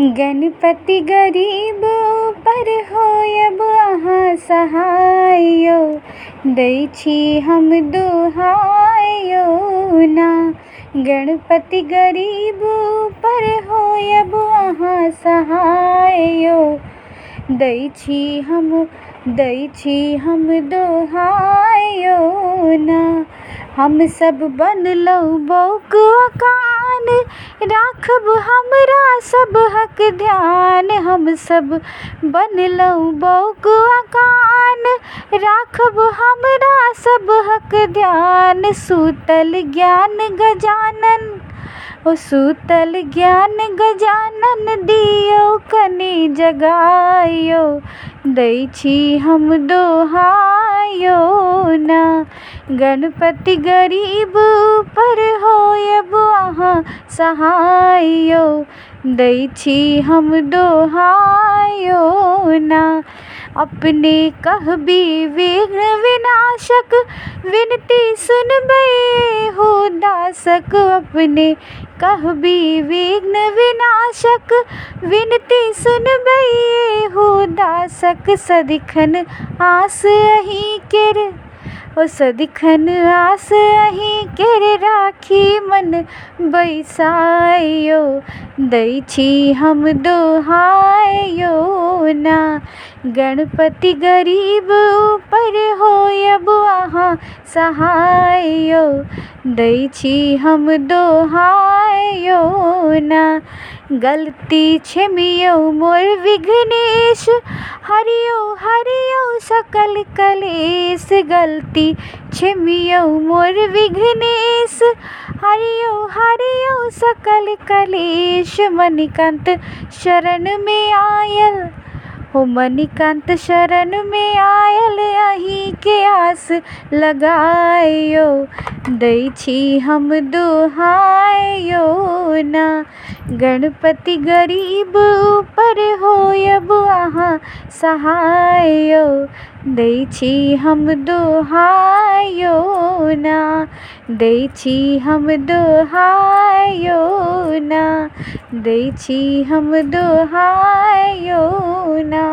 गणपति गरीब पर होयब अहाँ सहाय। यौ हम दुहाय ना। गणपति गरीब पर होयब अहाँ सहाय। यौ हम, दै हम दोहाय ना। हम सब बनलहुँ बौक कान राखब हमरा सबहक ध्यान, हम सब बनलहुँ बौक कान राखब हमरा सबहक ध्यान, सूतल ज्ञान गजानन। ओ सूतल ज्ञान गजानन, दियो कनि जगायौ दै छी हम दोहाय यौ ना। गणपति गरीब पर होयब अहाँ सहायो। दै छी हम दोहायो ना। अपने कहबी विघ्न विनाशक, विनती सुनबै। हो अपने कह भी विघ्न विनाशक। विनती सुन सुनबै हो दासक, सदिखन आस अहीं केर। ओ सदिखन आस अहीं केर राखी मन बैसाय यौ दै छी हम दोहाय ना। गणपति गरीब पर होयब अहाँ सहाय। यौ छी हम दोहाय यौ ना। गलती क्षमियौ मोर विघ्नेश। हरियौ हरियौ सकल कलेश। गलती क्षमियौ मोर विघ्नेश। हरियौ हरियौ सकल कलेश। मणिकांत शरण में आयल। हो मणिकांत शरण में आयल अहीं के आस लगायो। दै हम दुहायो ना, गणपति गरीब सहाय दै हम दुहायो ना। दै हम दुहायो ना। दै हम दुहायो ना।